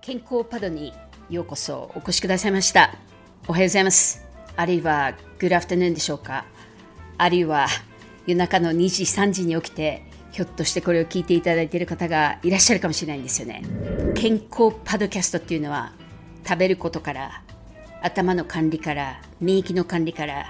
健康パドにようこそお越しくださいました。おはようございます。あるいは Good afternoon でしょうか。あるいは夜中の2時3時に起きてひょっとしてこれを聞いていただいている方がいらっしゃるかもしれないんですよね。健康パドキャストっていうのは食べることから頭の管理から免疫の管理から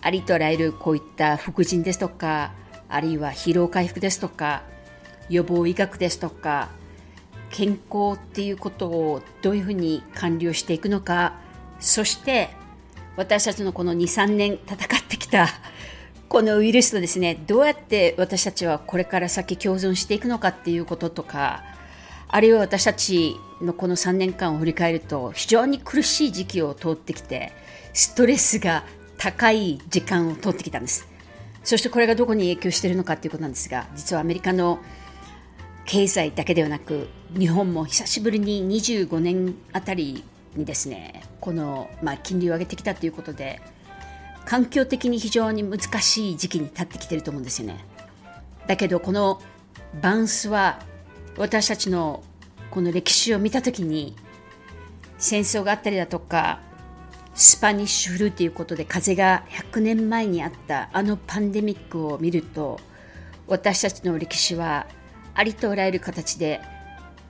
ありとあらゆるこういった副腎ですとかあるいは疲労回復ですとか予防医学ですとか健康っていうことをどういうふうに管理をしていくのか。そして私たちのこの23年戦ってきたこのウイルスとですねどうやって私たちはこれから先共存していくのかっていうこととかあるいは私たちのこの3年間を振り返ると非常に苦しい時期を通ってきてストレスが高い時間を通ってきたんです。そしてこれがどこに影響しているのかということなんですが実はアメリカの経済だけではなく日本も久しぶりに25年あたりにですねこの、まあ、金利を上げてきたということで環境的に非常に難しい時期に立ってきてると思うんですよね。だけどこのバウンスは私たちのこの歴史を見た時に戦争があったりだとかSpanish flu ということで風邪が100年前にあったあのパンデミックを見ると私たちの歴史はありとあらゆる形で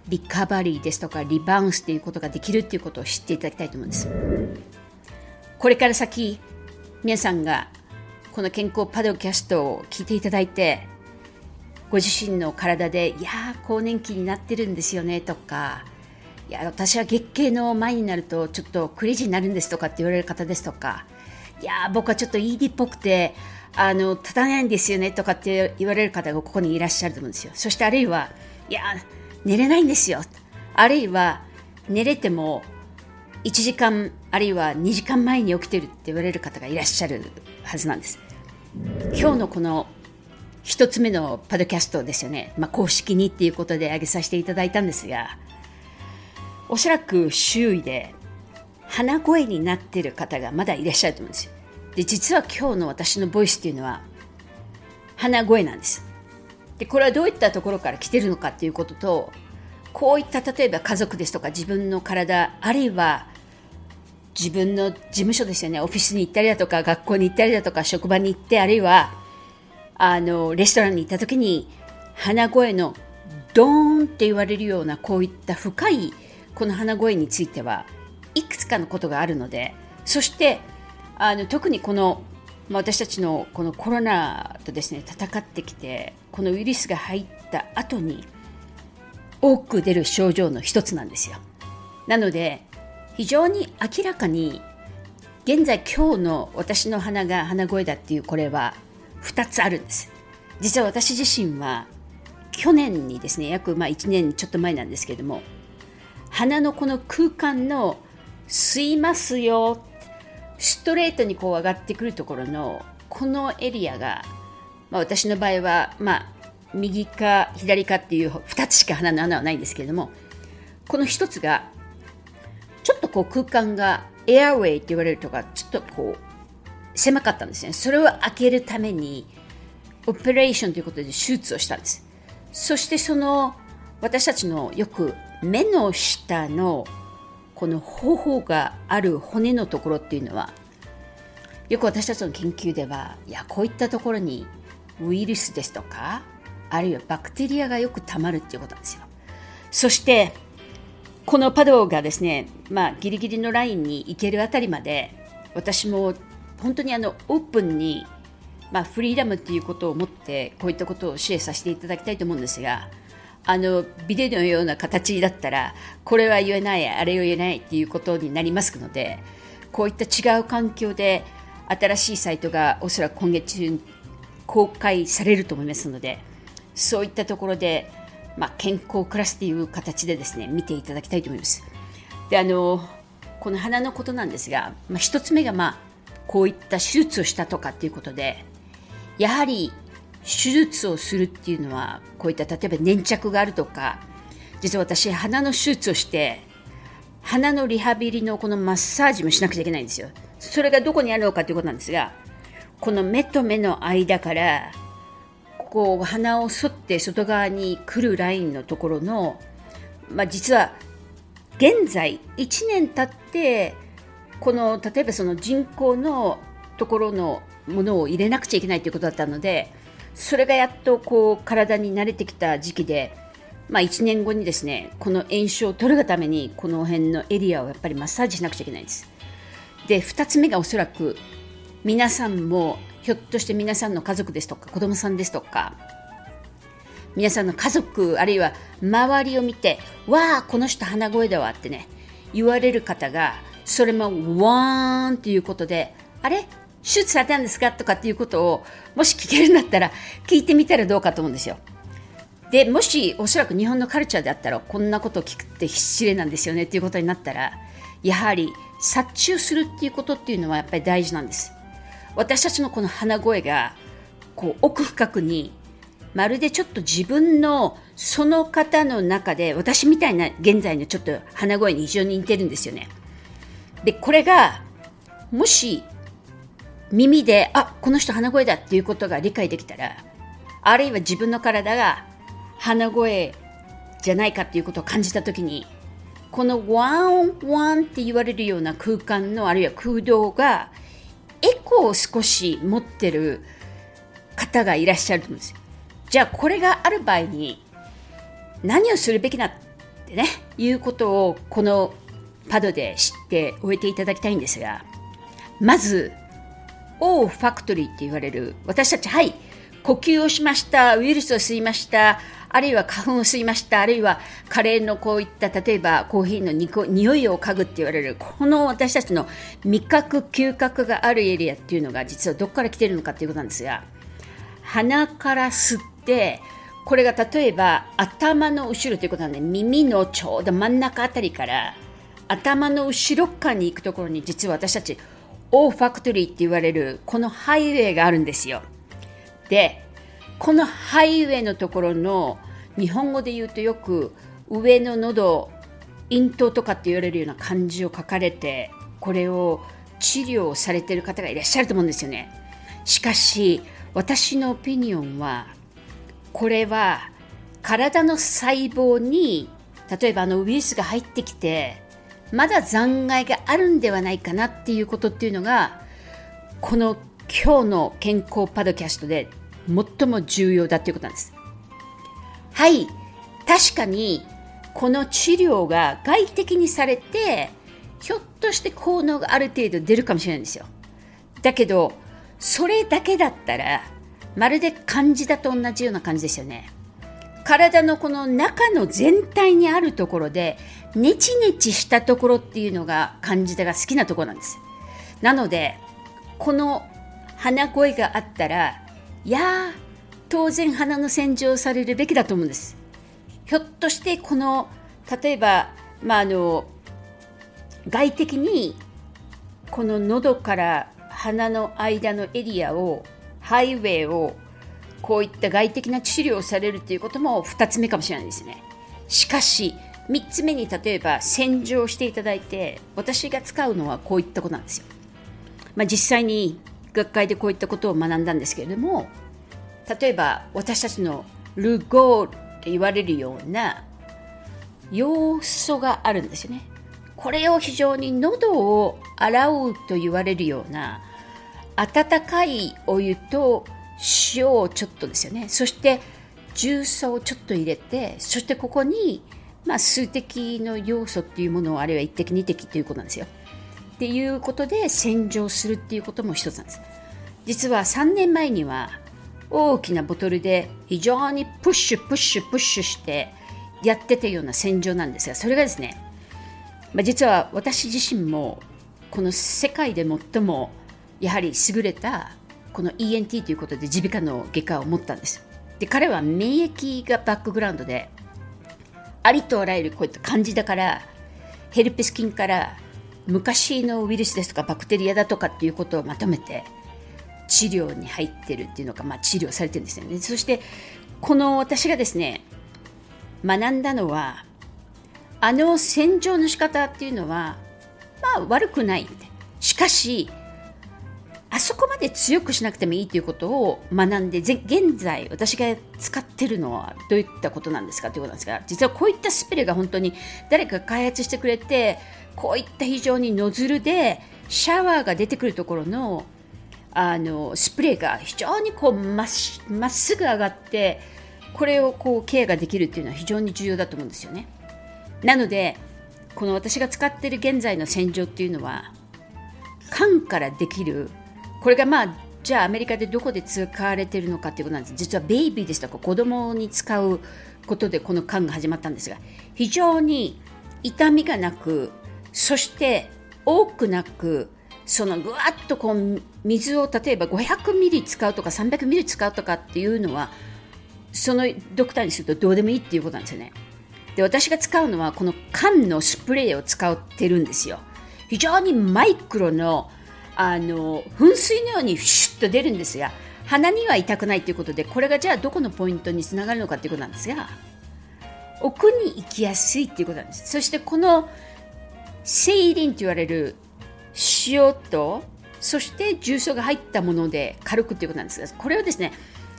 リカバリーですとか rebounce ということができるということを知っていただきたいと思うんです。これから先皆さんがこの健康ポッドキャストを聞いていただいてご自身の体でいやー更年期になってるんですよねとかいや私は月経の前になるとちょっとクレイジーになるんですとかって言われる方ですとかいや僕はちょっと ED っぽくてあの立たないんですよねとかって言われる方がここにいらっしゃると思うんですよ。そしてあるいはいや寝れないんですよ。あるいは寝れても1時間あるいは2時間前に起きてるって言われる方がいらっしゃるはずなんです。今日のこの1つ目のパドキャストですよね、まあ、公式にっていうことで挙げさせていただいたんですがおそらく周囲で鼻声になってる方がまだいらっしゃると思うんですよ。で実は今日の私のボイスっていうのは鼻声なんです。でこれはどういったところから来てるのかっていうこととこういった例えば家族ですとか自分の体あるいは自分の事務所ですよね。オフィスに行ったりだとか学校に行ったりだとか職場に行ってあるいはあのレストランに行った時に鼻声のドーンって言われるようなこういった深いこの鼻声についてはいくつかのことがあるのでそしてあの特にこの、まあ、私たちのこのコロナとですね戦ってきてこのウイルスが入った後に多く出る症状の一つなんですよ。なので非常に明らかに現在今日の私の鼻が鼻声だっていうこれは2つあるんです。実は私自身は去年にですね約まあ1年ちょっと前なんですけれども鼻のこの空間の吸いますよストレートにこう上がってくるところのこのエリアが、まあ、私の場合は、まあ、右か左かっていう2つしか鼻の穴はないんですけれどもこの1つがちょっとこう空間がエアウェイって言われるとかちょっとこう狭かったんですね。それを開けるためにオペレーションということで手術をしたんです。そしてその私たちのよく目の下のこの頬がある骨のところっていうのはよく私たちの研究ではいやこういったところにウイルスですとかあるいはバクテリアがよくたまるっていうことなんですよ。そしてこのパドがですね、まあ、ギリギリのラインに行けるあたりまで私も本当にあのオープンに、まあ、フリーダムっていうことを持ってこういったことをシェアさせていただきたいと思うんですがあのビデオのような形だったらこれは言えないあれを言えないっていうことになりますのでこういった違う環境で新しいサイトがおそらく今月中に公開されると思いますのでそういったところで、まあ、健康クラスという形でですね見ていただきたいと思います。であのこの鼻のことなんですが、まあ、1つ目が、まあ、こういった手術をしたとかっていうことでやはり手術をするっていうのはこういった例えば粘着があるとか実は私鼻の手術をして鼻のリハビリのこのマッサージもしなくちゃいけないんですよ。それがどこにあるのかということなんですがこの目と目の間からこう鼻を反って外側に来るラインのところの、まあ、実は現在1年経ってこの例えばその人口のところのものを入れなくちゃいけないということだったのでそれがやっとこう体に慣れてきた時期で、まあ、1年後にですねこの炎症を取るがためにこの辺のエリアをやっぱりマッサージしなくちゃいけないんです。で2つ目がおそらく皆さんもひょっとして皆さんの家族ですとか子供さんですとか皆さんの家族あるいは周りを見てわあこの人鼻声だわってね言われる方がそれもワーンっていうことであれ？手術されたんですかとかっていうことをもし聞けるんだったら聞いてみたらどうかと思うんですよ。でもしおそらく日本のカルチャーであったらこんなことを聞くって失礼なんですよねっていうことになったらやはり殺虫するっていうことっていうのはやっぱり大事なんです。私たちのこの鼻声がこう奥深くにまるでちょっと自分のその方の中で私みたいな現在のちょっと鼻声に非常に似てるんですよね。でこれがもし耳であこの人鼻声だっていうことが理解できたらあるいは自分の体が鼻声じゃないかっていうことを感じた時にこのワンワンって言われるような空間のあるいは空洞がエコーを少し持ってる方がいらっしゃると思うんですよ。じゃあこれがある場合に何をするべきだってねいうことをこのパドで知っておいていただきたいんですがまずオーファクトリーって言われる私たちはい呼吸をしましたウイルスを吸いましたあるいは花粉を吸いましたあるいはカレーのこういった例えばコーヒーのにこ匂いを嗅ぐって言われるこの私たちの味覚嗅覚があるエリアっていうのが実はどこから来てるのかっていうことなんですが鼻から吸ってこれが例えば頭の後ろということなんで耳のちょうど真ん中あたりから頭の後ろ側に行くところに実は私たちオーファクトリーって言われるこのハイウェイがあるんですよ。で、このハイウェイのところの日本語で言うとよく上の喉、咽頭とかって言われるような漢字を書かれて、これを治療されてる方がいらっしゃると思うんですよね。しかし、私のオピニオンは、これは体の細胞に例えばあのウイルスが入ってきてまだ残骸があるんではないかなっていうことっていうのがこの今日の健康パドキャストで最も重要だということなんです。はい、確かにこの治療が外的にされてひょっとして効能がある程度出るかもしれないんですよ。だけどそれだけだったらまるで漢字だと同じような感じですよね。体のこの中の全体にあるところでネチネチしたところっていうのが漢字が好きなところなんです。なのでこの鼻声があったらいや当然鼻の洗浄されるべきだと思うんです。ひょっとしてこの例えば、まあ、あの外的にこの喉から鼻の間のエリアをハイウェイをこういった外的な治療をされるということも2つ目かもしれないですね。しかし、3つ目に例えば洗浄していただいて、私が使うのはこういったことなんですよ。まあ、実際に学会でこういったことを学んだんですけれども、例えば私たちのルゴールって言われるような要素があるんですよね。これを非常に喉を洗うと言われるような温かいお湯と塩をちょっとですよねそして重曹をちょっと入れてそしてここに、まあ、数滴の要素っていうものをあるいは1滴2滴ということなんですよ。っていうことで洗浄するっていうことも一つなんです。実は3年前には大きなボトルで非常にプッシュプッシュプッシュしてやってたような洗浄なんですがそれがですね、まあ、実は私自身もこの世界で最もやはり優れたこの ENT ということで耳鼻科の外科を持ったんです。で彼は免疫がバックグラウンドでありとあらゆるこういった感じだからヘルペス菌から昔のウイルスですとかバクテリアだとかっていうことをまとめて治療に入ってるっていうのが、まあ、治療されてるんですよね。そしてこの私がですね学んだのはあの洗浄の仕方っていうのはまあ悪くないしかしあそこまで強くしなくてもいいということを学んで現在私が使ってるのはどういったことなんですかということなんですが実はこういったスプレーが本当に誰かが開発してくれてこういった非常にノズルでシャワーが出てくるところのあのスプレーが非常にこうまっすぐ上がってこれをこうケアができるっていうのは非常に重要だと思うんですよね。なのでこの私が使っている現在の洗浄っていうのは缶からできるこれがまあじゃあアメリカでどこで使われているのかということなんです実はベイビーですとか？子供に使うことでこの缶が始まったんですが非常に痛みがなくそして多くなくそのぐわっとこう水を例えば500ミリ使うとか300ミリ使うとかっていうのはそのドクターにするとどうでもいいっていうことなんですよね。で私が使うのはこの缶のスプレーを使ってるんですよ。非常にマイクロのあの噴水のようにシュッと出るんですが鼻には痛くないということでこれがじゃあどこのポイントにつながるのかということなんですが奥に行きやすいということなんです。そしてこのセイリンと言われる塩とそして重曹が入ったもので軽くということなんですがこれをですね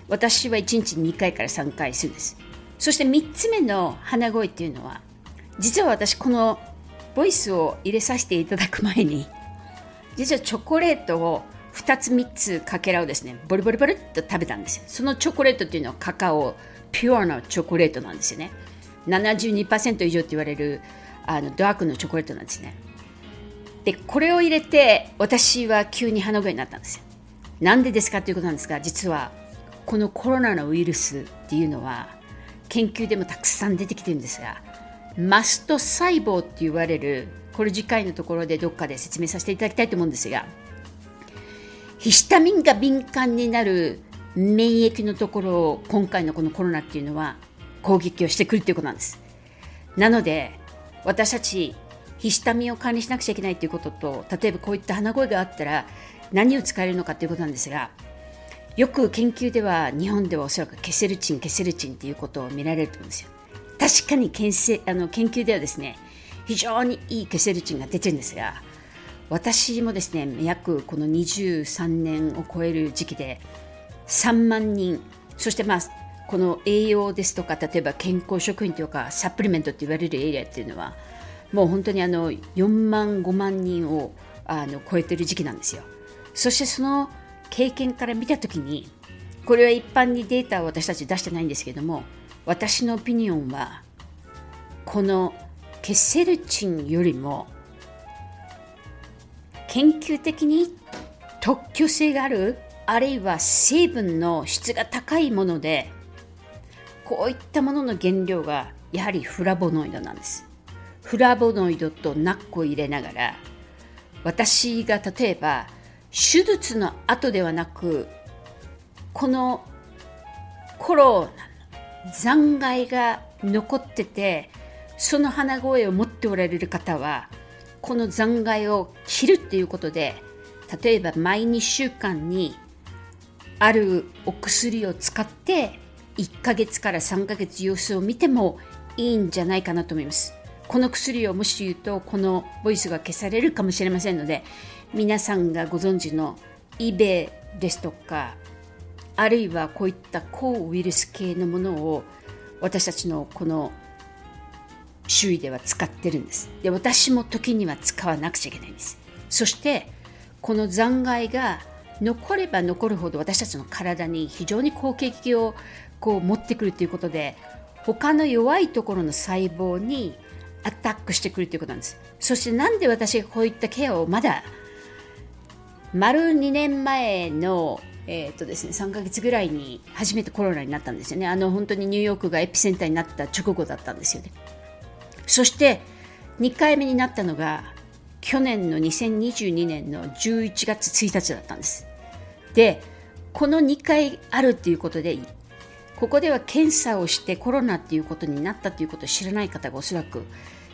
私は1日2回から3回するんです。そして3つ目の鼻声っていうのは実は私このボイスを入れさせていただく前に実はチョコレートを2つ3つかけらをですねボリボリボリっと食べたんですよ。そのチョコレートっていうのはカカオピュアなチョコレートなんですよね。72%以上って言われるあのダークのチョコレートなんですね。でこれを入れて私は急に鼻声になったんですよ。なんでですかということなんですが実はこのコロナのウイルスっていうのは研究でもたくさん出てきてるんですがマスト細胞って言われるこれ次回のところでどっかで説明させていただきたいと思うんですがヒスタミンが敏感になる免疫のところを今回のこのコロナっていうのは攻撃をしてくるということなんです。なので私たちヒスタミンを管理しなくちゃいけないということと例えばこういった鼻声があったら何を使えるのかということなんですがよく研究では日本ではおそらくケセルチンケセルチンということを見られると思うんですよ。確かに研あの研究ではですね非常にいいケセルチンが出てるんですが私もですね約この23年を超える時期で3万人そしてまあこの栄養ですとか例えば健康食品とかサプリメントって言われるエリアっていうのはもう本当にあの4万5万人をあの超えてる時期なんですよ。そしてその経験から見た時にこれは一般にデータを私たち出してないんですけども私のオピニオンはこのケセルチンよりも研究的に特許性があるあるいは成分の質が高いものでこういったものの原料がやはりフラボノイドなんです。フラボノイドとナッコを入れながら私が例えば手術の後ではなくこのコロナ残骸が残っててその鼻声を持っておられる方はこの残骸を切るっていうことで例えば毎2週間にあるお薬を使って1ヶ月から3ヶ月様子を見てもいいんじゃないかなと思います。この薬をもし言うとこのボイスが消されるかもしれませんので皆さんがご存知のイベですとかあるいはこういった抗ウイルス系のものを私たちのこの周囲では使ってるんです。で私も時には使わなくちゃいけないんです。そしてこの残骸が残れば残るほど私たちの体に非常に攻撃をこう持ってくるということで他の弱いところの細胞にアタックしてくるということなんです。そしてなんで私がこういったケアをまだ丸2年前のえーとですね、3ヶ月ぐらいに初めてコロナになったんですよね。あの本当にニューヨークがエピセンターになった直後だったんですよね。そして2回目になったのが去年の2022年の11月1日だったんです。で、この2回あるっていうことで、ここでは検査をしてコロナっていうことになったということを知らない方がおそらく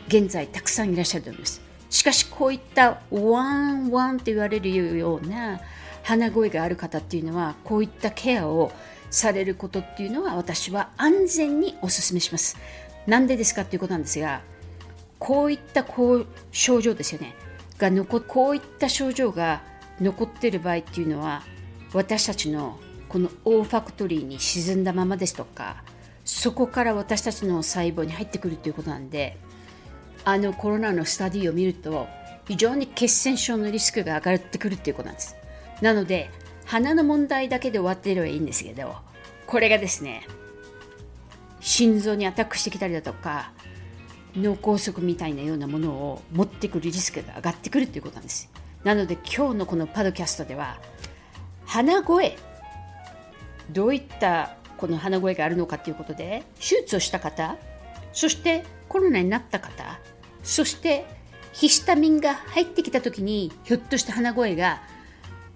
現在たくさんいらっしゃると思います。しかしこういったワンワンと言われるような鼻声がある方っていうのはこういったケアをされることっていうのは私は安全にお勧めします。なんでですかっていうことなんですがこういったこう症状ですよねが残こういった症状が残ってる場合っていうのは私たちのこのオーファクトリーに沈んだままですとかそこから私たちの細胞に入ってくるということなんであのコロナのスタディを見ると非常に血栓症のリスクが上がってくるということなんですなので鼻の問題だけで終わっていればいいんですけどこれがですね心臓にアタックしてきたりだとか脳梗塞みたいなようなものを持ってくるリスクが上がってくるということなんです。なので今日のこのパドキャストでは鼻声どういったこの鼻声があるのかということで手術をした方そしてコロナになった方そしてヒスタミンが入ってきた時にひょっとして鼻声が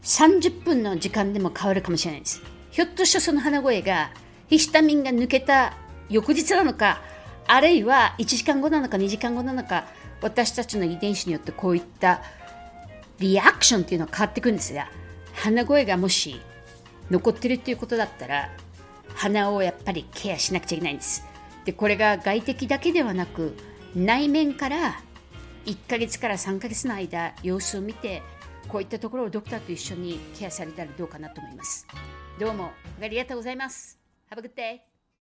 30分の時間でも変わるかもしれないです。ひょっとしてその鼻声がヒスタミンが抜けた翌日なのかあるいは1時間後なのか2時間後なのか私たちの遺伝子によってこういったリアクションっていうのは変わってくるんですが鼻声がもし残ってるっていうことだったら鼻をやっぱりケアしなくちゃいけないんです。でこれが外的だけではなく内面から1ヶ月から3ヶ月の間様子を見てこういったところをドクターと一緒にケアされたらどうかなと思います。どうもありがとうございます。Have a good day